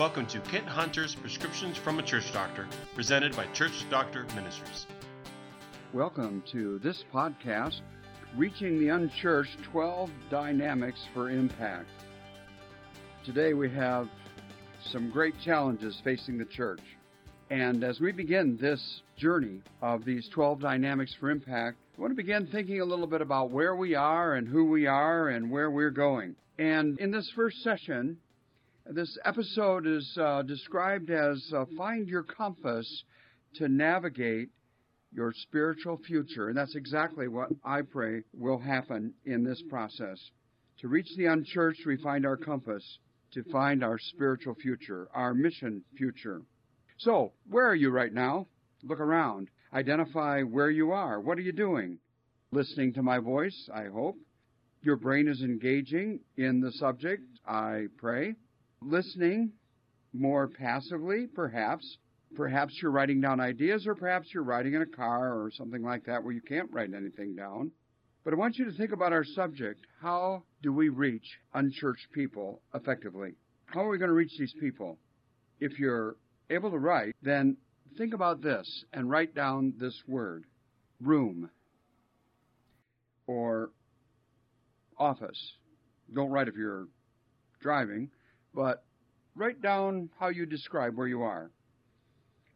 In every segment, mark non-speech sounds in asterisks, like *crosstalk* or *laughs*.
Welcome to Kent Hunter's Prescriptions from a Church Doctor, presented by Church Doctor Ministries. Welcome to this podcast, Reaching the Unchurched 12 Dynamics for Impact. Today we have some great challenges facing the church. And as we begin this journey of these 12 dynamics for impact, I want to begin thinking a little bit about where we are and who we are and where we're going. And in this first session, this episode is uh, described as uh, Find Your Compass to Navigate Your Spiritual Future. And that's exactly what I pray will happen in this process. To reach the unchurched, we find our compass to find our spiritual future, our mission future. So, where are you right now? Look around. Identify where you are. What are you doing? Listening to my voice, I hope. Your brain is engaging in the subject, I pray. Listening more passively, perhaps. Perhaps you're writing down ideas, or perhaps you're riding in a car or something like that where you can't write anything down. But I want you to think about our subject. How do we reach unchurched people effectively? How are we going to reach these people? If you're able to write, then think about this and write down this word room or office. Don't write if you're driving, but write down how you describe where you are.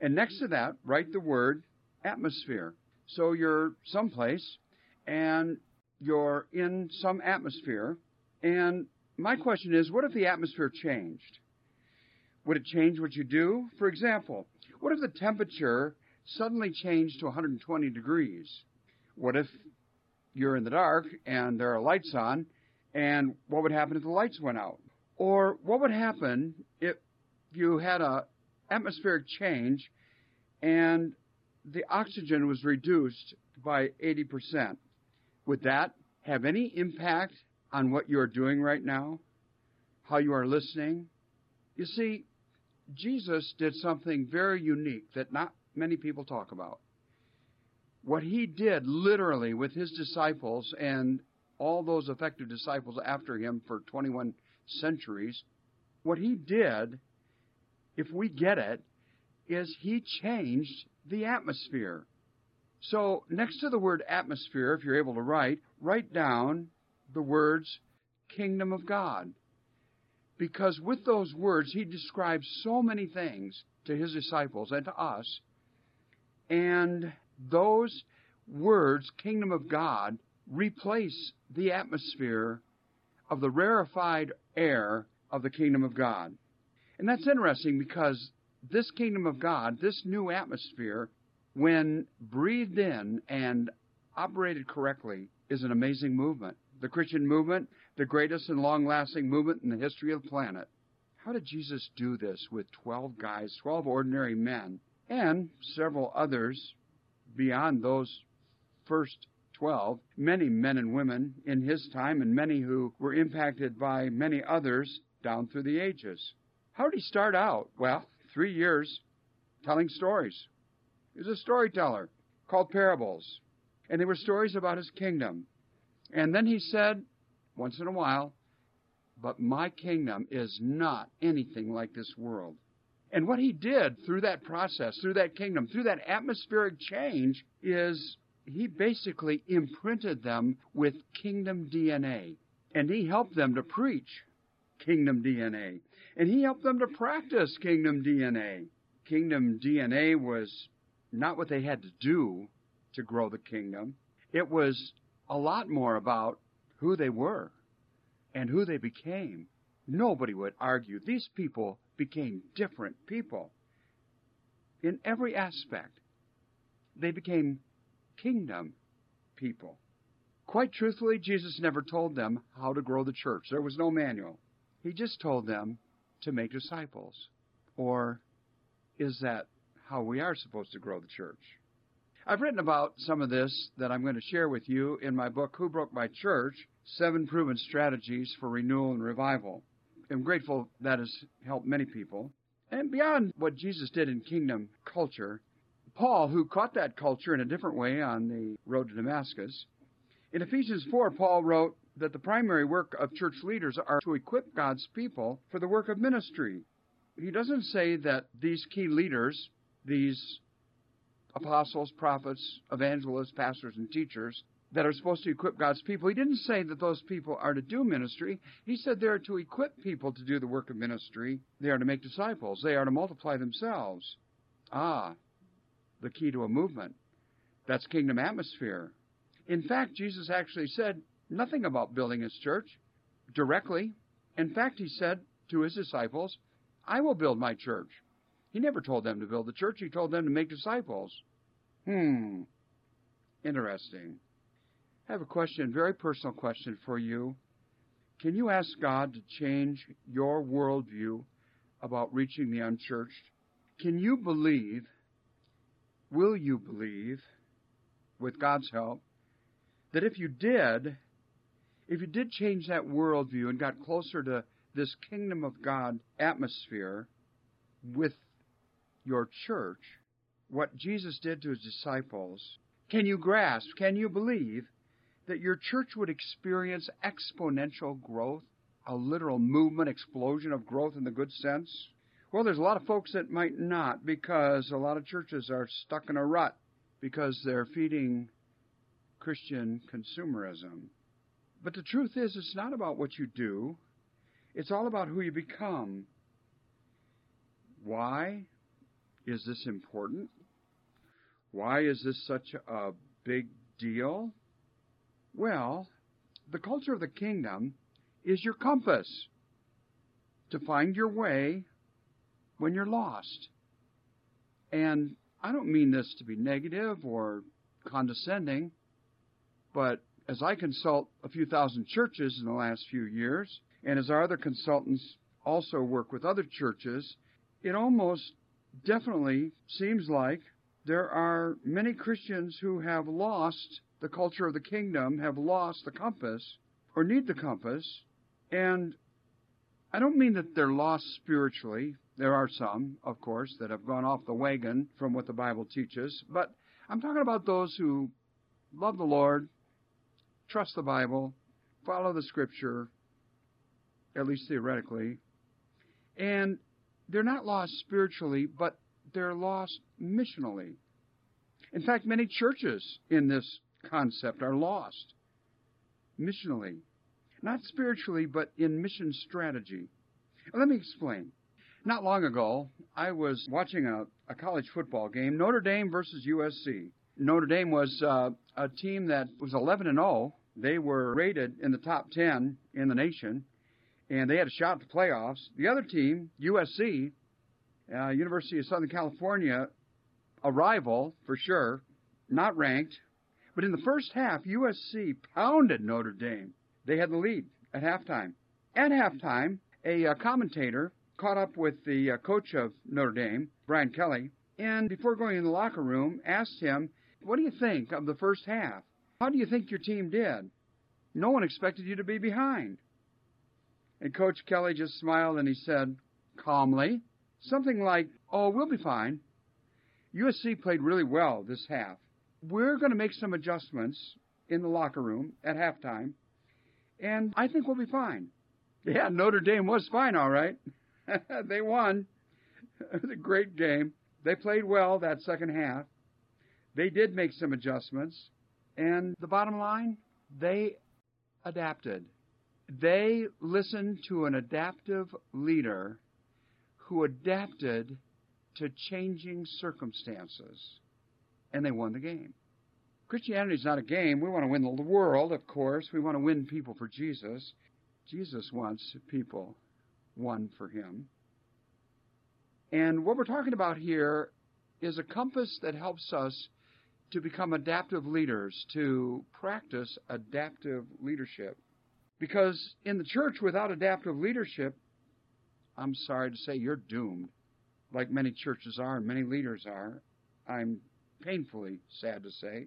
And next to that, write the word atmosphere. So you're someplace and you're in some atmosphere. And my question is, what if the atmosphere changed? Would it change what you do? For example, what if the temperature suddenly changed to 120 degrees? What if you're in the dark and there are lights on, and what would happen if the lights went out? Or what would happen if you had a atmospheric change and the oxygen was reduced by 80%? Would that have any impact on what you're doing right now? How you are listening? You see, Jesus did something very unique that not many people talk about. What he did literally with his disciples and all those effective disciples after him for 21 centuries, what he did, if we get it, is he changed the atmosphere. So, next to the word atmosphere, if you're able to write, write down the words kingdom of God because with those words, he describes so many things to his disciples and to us. And those words, kingdom of God, replace the atmosphere of the rarefied air of the kingdom of God. And that's interesting because this kingdom of God, this new atmosphere, when breathed in and operated correctly, is an amazing movement. The Christian movement the greatest and long lasting movement in the history of the planet. How did Jesus do this with 12 guys, 12 ordinary men, and several others beyond those first 12, many men and women in his time, and many who were impacted by many others down through the ages? How did he start out? Well, three years telling stories. He was a storyteller called parables, and they were stories about his kingdom. And then he said, once in a while, but my kingdom is not anything like this world. And what he did through that process, through that kingdom, through that atmospheric change, is he basically imprinted them with kingdom DNA. And he helped them to preach kingdom DNA. And he helped them to practice kingdom DNA. Kingdom DNA was not what they had to do to grow the kingdom, it was a lot more about who they were and who they became, nobody would argue. These people became different people in every aspect. They became kingdom people. Quite truthfully, Jesus never told them how to grow the church. There was no manual. He just told them to make disciples. Or is that how we are supposed to grow the church? I've written about some of this that I'm going to share with you in my book, Who Broke My Church? Seven Proven Strategies for Renewal and Revival. I'm grateful that has helped many people. And beyond what Jesus did in kingdom culture, Paul, who caught that culture in a different way on the road to Damascus, in Ephesians 4, Paul wrote that the primary work of church leaders are to equip God's people for the work of ministry. he doesn't say that these key leaders, these apostles, prophets, evangelists, pastors, and teachers that are supposed to equip God's people, he didn't say that those people are to do ministry. He said they're to equip people to do the work of ministry. They are to make disciples. They are to multiply themselves. Ah, the key to a movement. That's kingdom atmosphere. In fact, Jesus actually said nothing about building his church directly. In fact, he said to his disciples, I will build my church. He never told them to build the church, he told them to make disciples. Hmm. Interesting. I have a question, very personal question for you. Can you ask God to change your worldview about reaching the unchurched? Can you believe, will you believe, with God's help, that if you did, if you did change that worldview and got closer to this kingdom of God atmosphere with your church, what Jesus did to his disciples, can you grasp, can you believe that your church would experience exponential growth, a literal movement, explosion of growth in the good sense? Well, there's a lot of folks that might not because a lot of churches are stuck in a rut because they're feeding Christian consumerism. But the truth is, it's not about what you do, it's all about who you become. Why is this important? Why is this such a big deal? Well, the culture of the kingdom is your compass to find your way when you're lost. And I don't mean this to be negative or condescending, but as I consult a few thousand churches in the last few years, and as our other consultants also work with other churches, it almost definitely seems like there are many Christians who have lost the culture of the kingdom have lost the compass or need the compass. And I don't mean that they're lost spiritually. There are some, of course, that have gone off the wagon from what the Bible teaches. But I'm talking about those who love the Lord, trust the Bible, follow the Scripture, at least theoretically, and they're not lost spiritually, but they're lost missionally. In fact, many churches in this concept are lost missionally. Not spiritually, but in mission strategy. Let me explain. Not long ago, I was watching a, a college football game, Notre Dame versus USC. Notre Dame was uh, a team that was 11 and 0. They were rated in the top 10 in the nation, and they had a shot at the playoffs. The other team, USC, uh, University of Southern California, a rival for sure, not ranked, but in the first half, USC pounded Notre Dame. They had the lead at halftime. At halftime, a uh, commentator caught up with the uh, coach of Notre Dame, Brian Kelly, and before going in the locker room, asked him, What do you think of the first half? How do you think your team did? No one expected you to be behind. And Coach Kelly just smiled and he said, calmly, something like, Oh, we'll be fine. USC played really well this half we're going to make some adjustments in the locker room at halftime, and I think we'll be fine. Yeah, Notre Dame was fine, all right. *laughs* they won. *laughs* It was a great game. They played well that second half. They did make some adjustments, and the bottom line, they adapted. They listened to an adaptive leader who adapted to changing circumstances and they won the game. Christianity is not a game. We want to win the world, of course. We want to win people for Jesus. Jesus wants people won for him. And what we're talking about here is a compass that helps us to become adaptive leaders, to practice adaptive leadership. Because in the church, without adaptive leadership, I'm sorry to say you're doomed, like many churches are and many leaders are. I'm painfully sad to say.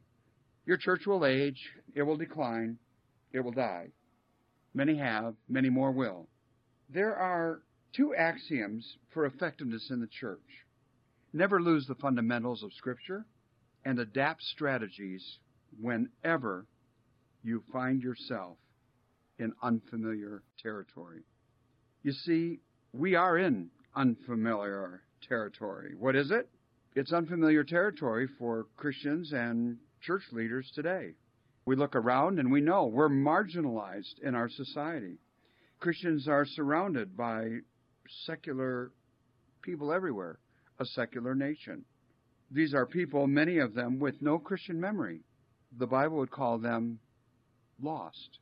Your church will age, it will decline, it will die. Many have, many more will. There are two axioms for effectiveness in the church never lose the fundamentals of Scripture and adapt strategies whenever you find yourself in unfamiliar territory. You see, we are in unfamiliar territory. What is it? It's unfamiliar territory for Christians and church leaders today. We look around and we know we're marginalized in our society. Christians are surrounded by secular people everywhere, a secular nation. These are people, many of them, with no Christian memory. The Bible would call them lost.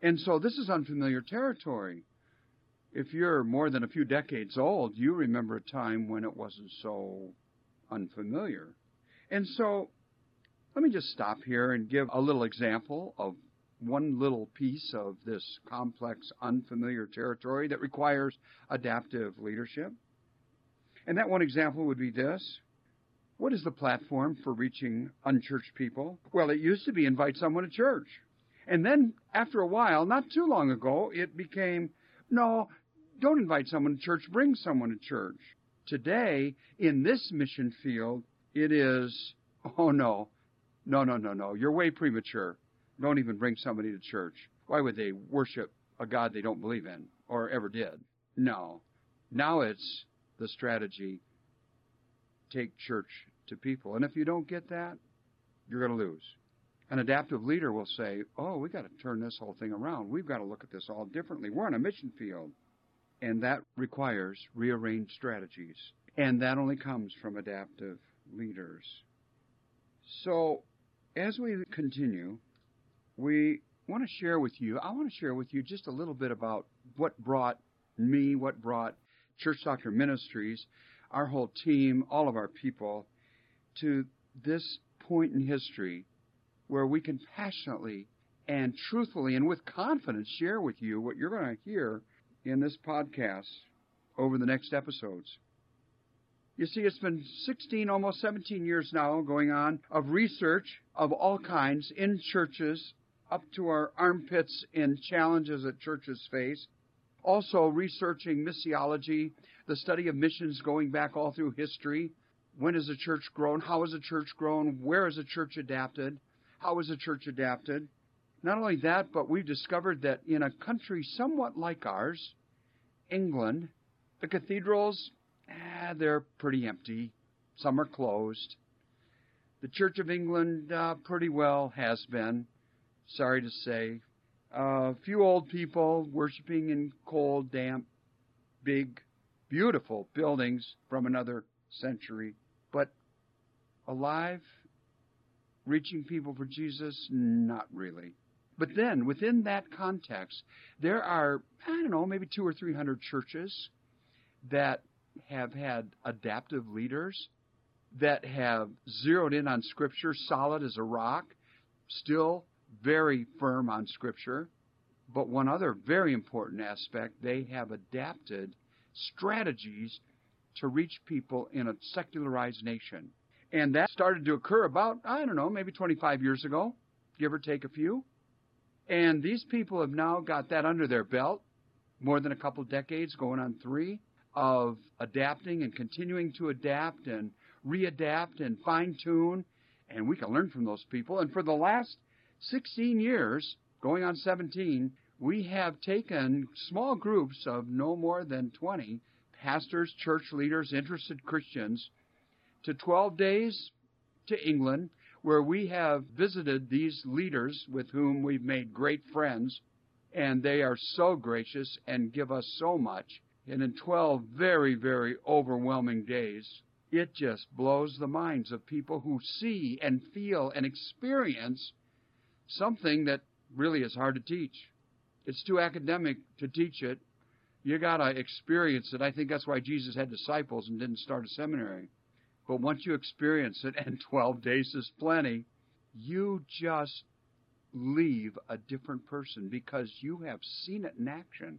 And so this is unfamiliar territory. If you're more than a few decades old, you remember a time when it wasn't so unfamiliar. And so let me just stop here and give a little example of one little piece of this complex, unfamiliar territory that requires adaptive leadership. And that one example would be this. What is the platform for reaching unchurched people? Well, it used to be invite someone to church. And then, after a while, not too long ago, it became no, don't invite someone to church, bring someone to church. Today, in this mission field, it is, oh no, no, no, no, no, you're way premature. Don't even bring somebody to church. Why would they worship a God they don't believe in or ever did? No. Now it's the strategy take church to people. And if you don't get that, you're going to lose. An adaptive leader will say, Oh, we've got to turn this whole thing around. We've got to look at this all differently. We're on a mission field. And that requires rearranged strategies. And that only comes from adaptive leaders. So, as we continue, we want to share with you, I want to share with you just a little bit about what brought me, what brought Church Doctor Ministries, our whole team, all of our people, to this point in history where we can passionately and truthfully and with confidence share with you what you're going to hear in this podcast over the next episodes. You see, it's been 16, almost 17 years now going on of research of all kinds in churches up to our armpits in challenges that churches face. Also researching missiology, the study of missions going back all through history. When has a church grown? How has a church grown? Where has a church adapted? How has a church adapted? Not only that, but we've discovered that in a country somewhat like ours, England, the cathedrals, eh, they're pretty empty. Some are closed. The Church of England uh, pretty well has been, sorry to say. A uh, few old people worshiping in cold, damp, big, beautiful buildings from another century. But alive, reaching people for Jesus, not really. But then, within that context, there are, I don't know, maybe two or three hundred churches that have had adaptive leaders that have zeroed in on Scripture, solid as a rock, still very firm on Scripture. But one other very important aspect, they have adapted strategies to reach people in a secularized nation. And that started to occur about, I don't know, maybe 25 years ago, give or take a few. And these people have now got that under their belt, more than a couple decades, going on three, of adapting and continuing to adapt and readapt and fine tune. And we can learn from those people. And for the last 16 years, going on 17, we have taken small groups of no more than 20 pastors, church leaders, interested Christians to 12 days to England, where we have visited these leaders with whom we've made great friends, and they are so gracious and give us so much. And in 12 very, very overwhelming days, it just blows the minds of people who see and feel and experience something that really is hard to teach. It's too academic to teach it. You got to experience it. I think that's why Jesus had disciples and didn't start a seminary. But once you experience it, *laughs* and 12 days is plenty, you just leave a different person because you have seen it in action.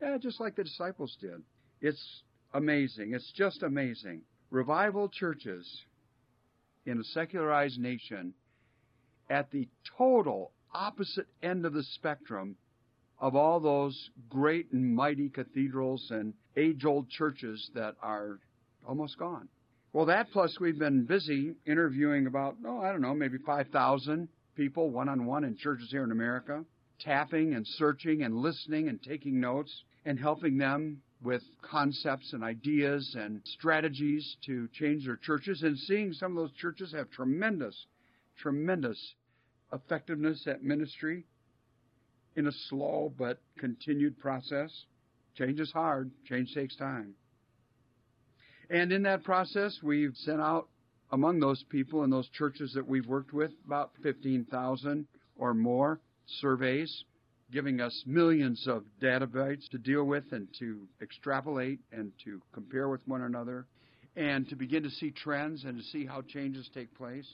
Yeah, just like the disciples did. It's amazing. It's just amazing. Revival churches in a secularized nation at the total opposite end of the spectrum of all those great and mighty cathedrals and age old churches that are almost gone. Well, that plus we've been busy interviewing about, oh, I don't know, maybe 5,000 people one on one in churches here in America, tapping and searching and listening and taking notes and helping them with concepts and ideas and strategies to change their churches and seeing some of those churches have tremendous, tremendous effectiveness at ministry in a slow but continued process. Change is hard. Change takes time. And in that process, we've sent out among those people in those churches that we've worked with about 15,000 or more surveys, giving us millions of data bytes to deal with and to extrapolate and to compare with one another and to begin to see trends and to see how changes take place.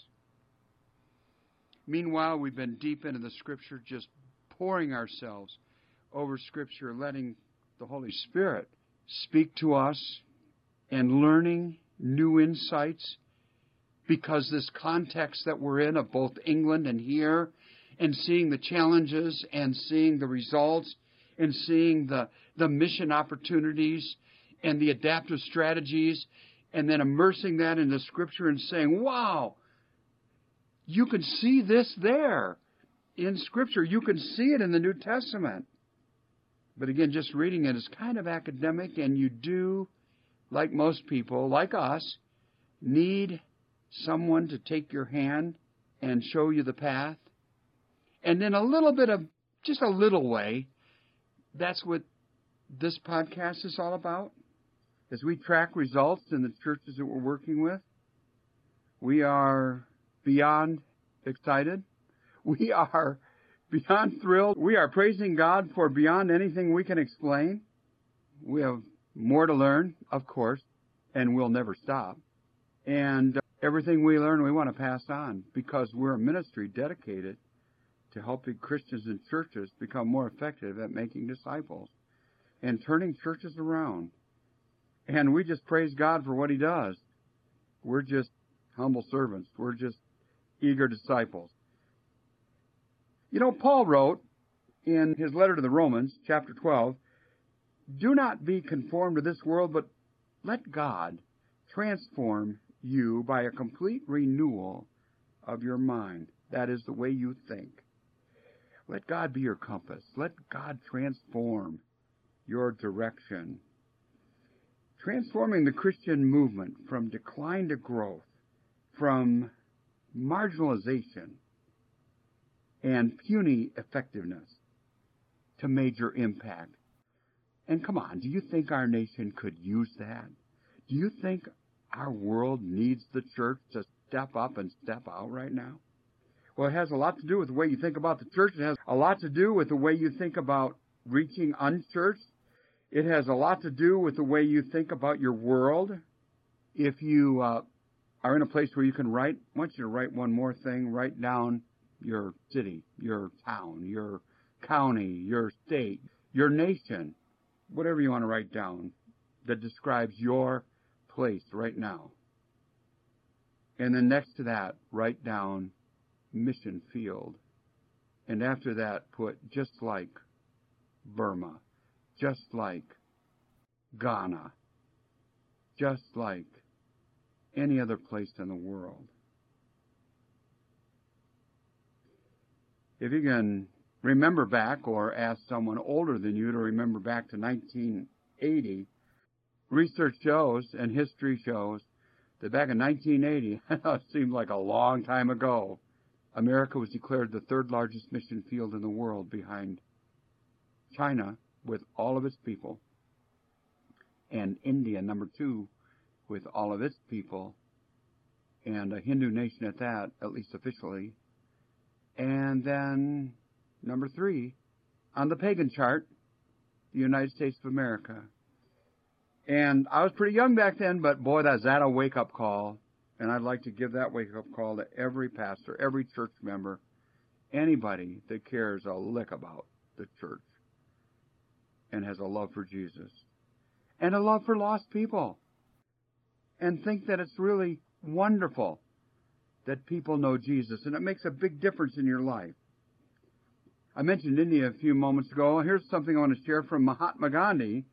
Meanwhile, we've been deep into the Scripture, just pouring ourselves over Scripture, letting the Holy Spirit speak to us and learning new insights. Because this context that we're in of both England and here and seeing the challenges and seeing the results and seeing the, the mission opportunities and the adaptive strategies and then immersing that into scripture and saying, wow, you can see this there in scripture. You can see it in the New Testament. But again, just reading it is kind of academic and you do like most people, like us, need someone to take your hand and show you the path. And in a little bit of, just a little way, that's what this podcast is all about. As we track results in the churches that we're working with, we are beyond excited. We are beyond thrilled. We are praising God for beyond anything we can explain. We have more to learn, of course, and we'll never stop. And uh, everything we learn, we want to pass on because we're a ministry dedicated to helping Christians and churches become more effective at making disciples and turning churches around. And we just praise God for what He does. We're just humble servants. We're just eager disciples. You know, Paul wrote in his letter to the Romans, chapter 12, do not be conformed to this world, but let God transform you by a complete renewal of your mind. That is the way you think. Let God be your compass. Let God transform your direction. Transforming the Christian movement from decline to growth, from marginalization and puny effectiveness to major impact and come on, do you think our nation could use that? Do you think our world needs the church to step up and step out right now? Well, it has a lot to do with the way you think about the church. It has a lot to do with the way you think about reaching unchurched. It has a lot to do with the way you think about your world. If you uh, are in a place where you can write, I want you to write one more thing. Write down your city, your town, your county, your state, your nation whatever you want to write down that describes your place right now. And then next to that, write down mission field. And after that, put just like Burma, just like Ghana, just like any other place in the world. If you can remember back or ask someone older than you to remember back to 1980, research shows and history shows that back in 1980, *laughs* it seemed like a long time ago, America was declared the third largest mission field in the world behind China with all of its people, and India, number two, with all of its people, and a Hindu nation at that, at least officially. And then Number three, on the pagan chart, the United States of America. And I was pretty young back then, but boy, that's that a wake up call. And I'd like to give that wake up call to every pastor, every church member, anybody that cares a lick about the church and has a love for Jesus and a love for lost people and think that it's really wonderful that people know Jesus and it makes a big difference in your life. I mentioned India a few moments ago. Here's something I want to share from Mahatma Gandhi.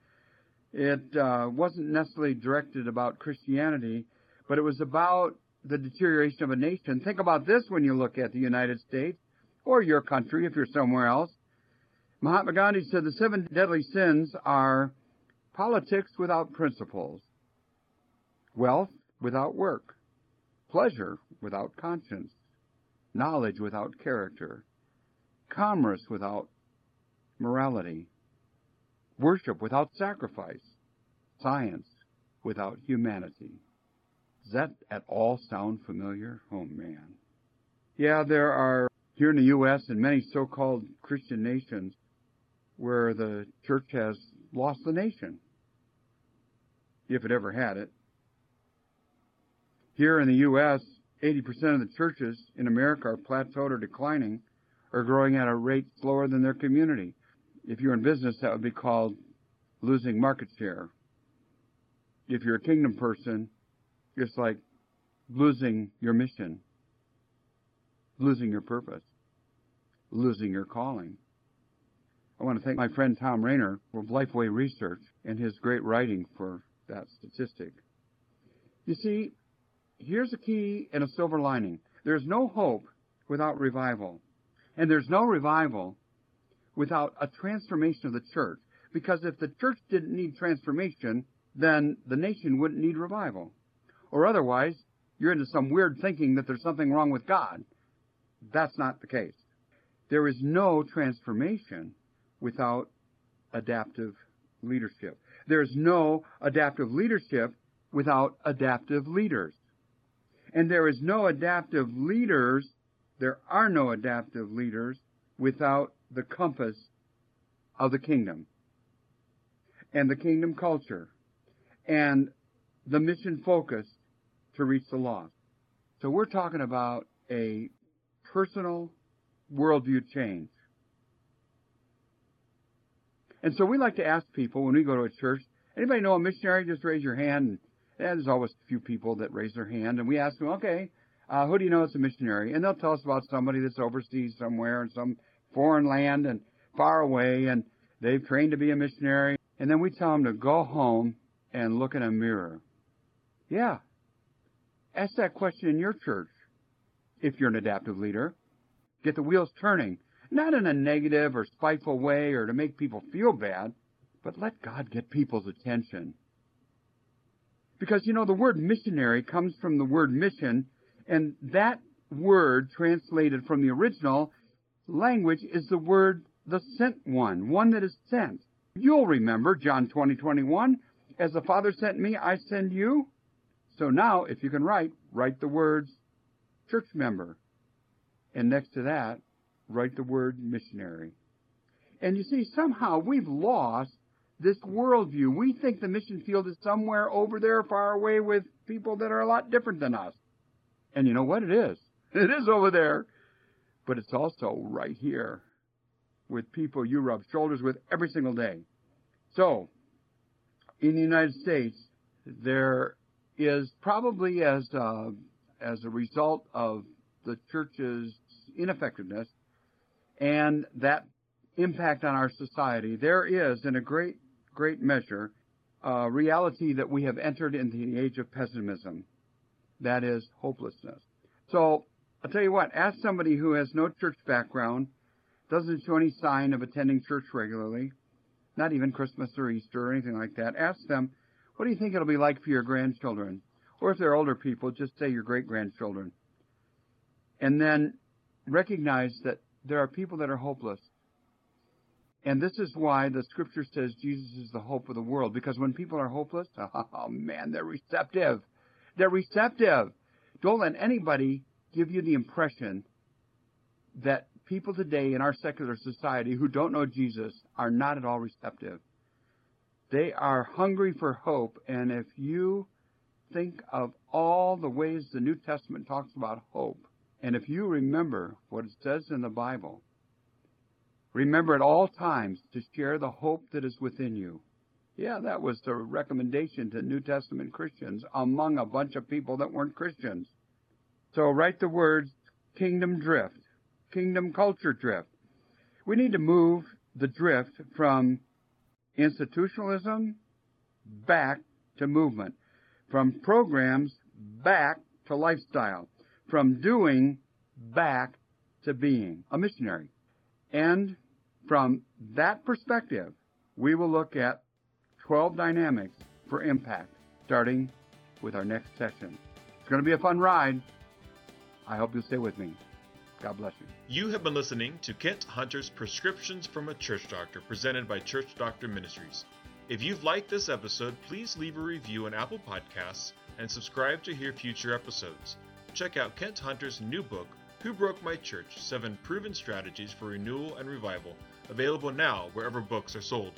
It uh, wasn't necessarily directed about Christianity, but it was about the deterioration of a nation. Think about this when you look at the United States or your country if you're somewhere else. Mahatma Gandhi said the seven deadly sins are politics without principles, wealth without work, pleasure without conscience, knowledge without character, commerce without morality, worship without sacrifice, science without humanity. Does that at all sound familiar? Oh man. Yeah, there are here in the U.S. and many so-called Christian nations where the church has lost the nation, if it ever had it. Here in the U.S., 80% of the churches in America are plateaued or declining, or growing at a rate slower than their community. If you're in business, that would be called losing market share. If you're a kingdom person, it's like losing your mission, losing your purpose, losing your calling. I want to thank my friend Thom Rainer of Lifeway Research and his great writing for that statistic. You see, here's a key and a silver lining. There's no hope without revival. And there's no revival without a transformation of the church. Because if the church didn't need transformation, then the nation wouldn't need revival. Or otherwise, you're into some weird thinking that there's something wrong with God. That's not the case. There is no transformation without adaptive leadership. There's no adaptive leadership without adaptive leaders. And there is no adaptive leaders, there are no adaptive leaders without the compass of the kingdom and the kingdom culture and the mission focus to reach the lost. So we're talking about a personal worldview change. And so we like to ask people when we go to a church, anybody know a missionary? Just raise your hand. And there's always a few people that raise their hand. And we ask them, okay, uh, who do you know is a missionary? And they'll tell us about somebody that's overseas somewhere in some foreign land and far away. And they've trained to be a missionary. And then we tell them to go home and look in a mirror. Yeah. Ask that question in your church if you're an adaptive leader. Get the wheels turning not in a negative or spiteful way or to make people feel bad, but let God get people's attention. Because, you know, the word missionary comes from the word mission, and that word translated from the original language is the word the sent one, one that is sent. You'll remember John 20, 21, as the Father sent me, I send you. So now, if you can write, write the words church member. And next to that, write the word missionary. And you see, somehow we've lost this worldview. We think the mission field is somewhere over there far away with people that are a lot different than us. And you know what? It is. *laughs* It is over there. But it's also right here with people you rub shoulders with every single day. So, in the United States, there is probably as a, as a result of the church's ineffectiveness, and that impact on our society, there is, in a great, great measure, a reality that we have entered into the age of pessimism. That is hopelessness. So, I'll tell you what, ask somebody who has no church background, doesn't show any sign of attending church regularly, not even Christmas or Easter or anything like that. Ask them, what do you think it'll be like for your grandchildren? Or if they're older people, just say your great grandchildren. And then recognize that there are people that are hopeless. And this is why the scripture says Jesus is the hope of the world. Because when people are hopeless, *laughs* oh man, they're receptive. They're receptive. Don't let anybody give you the impression that people today in our secular society who don't know Jesus are not at all receptive. They are hungry for hope. And if you think of all the ways the New Testament talks about hope, and if you remember what it says in the Bible, remember at all times to share the hope that is within you. Yeah, that was the recommendation to New Testament Christians among a bunch of people that weren't Christians. So write the words kingdom drift, kingdom culture drift. We need to move the drift from institutionalism back to movement, from programs back to lifestyle from doing back to being a missionary. And from that perspective, we will look at 12 dynamics for impact, starting with our next session. It's going to be a fun ride. I hope you'll stay with me. God bless you. You have been listening to Kent Hunter's Prescriptions from a Church Doctor, presented by Church Doctor Ministries. If you've liked this episode, please leave a review on Apple Podcasts and subscribe to hear future episodes. Check out Kent Hunter's new book, Who Broke My Church Seven Proven Strategies for Renewal and Revival, available now wherever books are sold.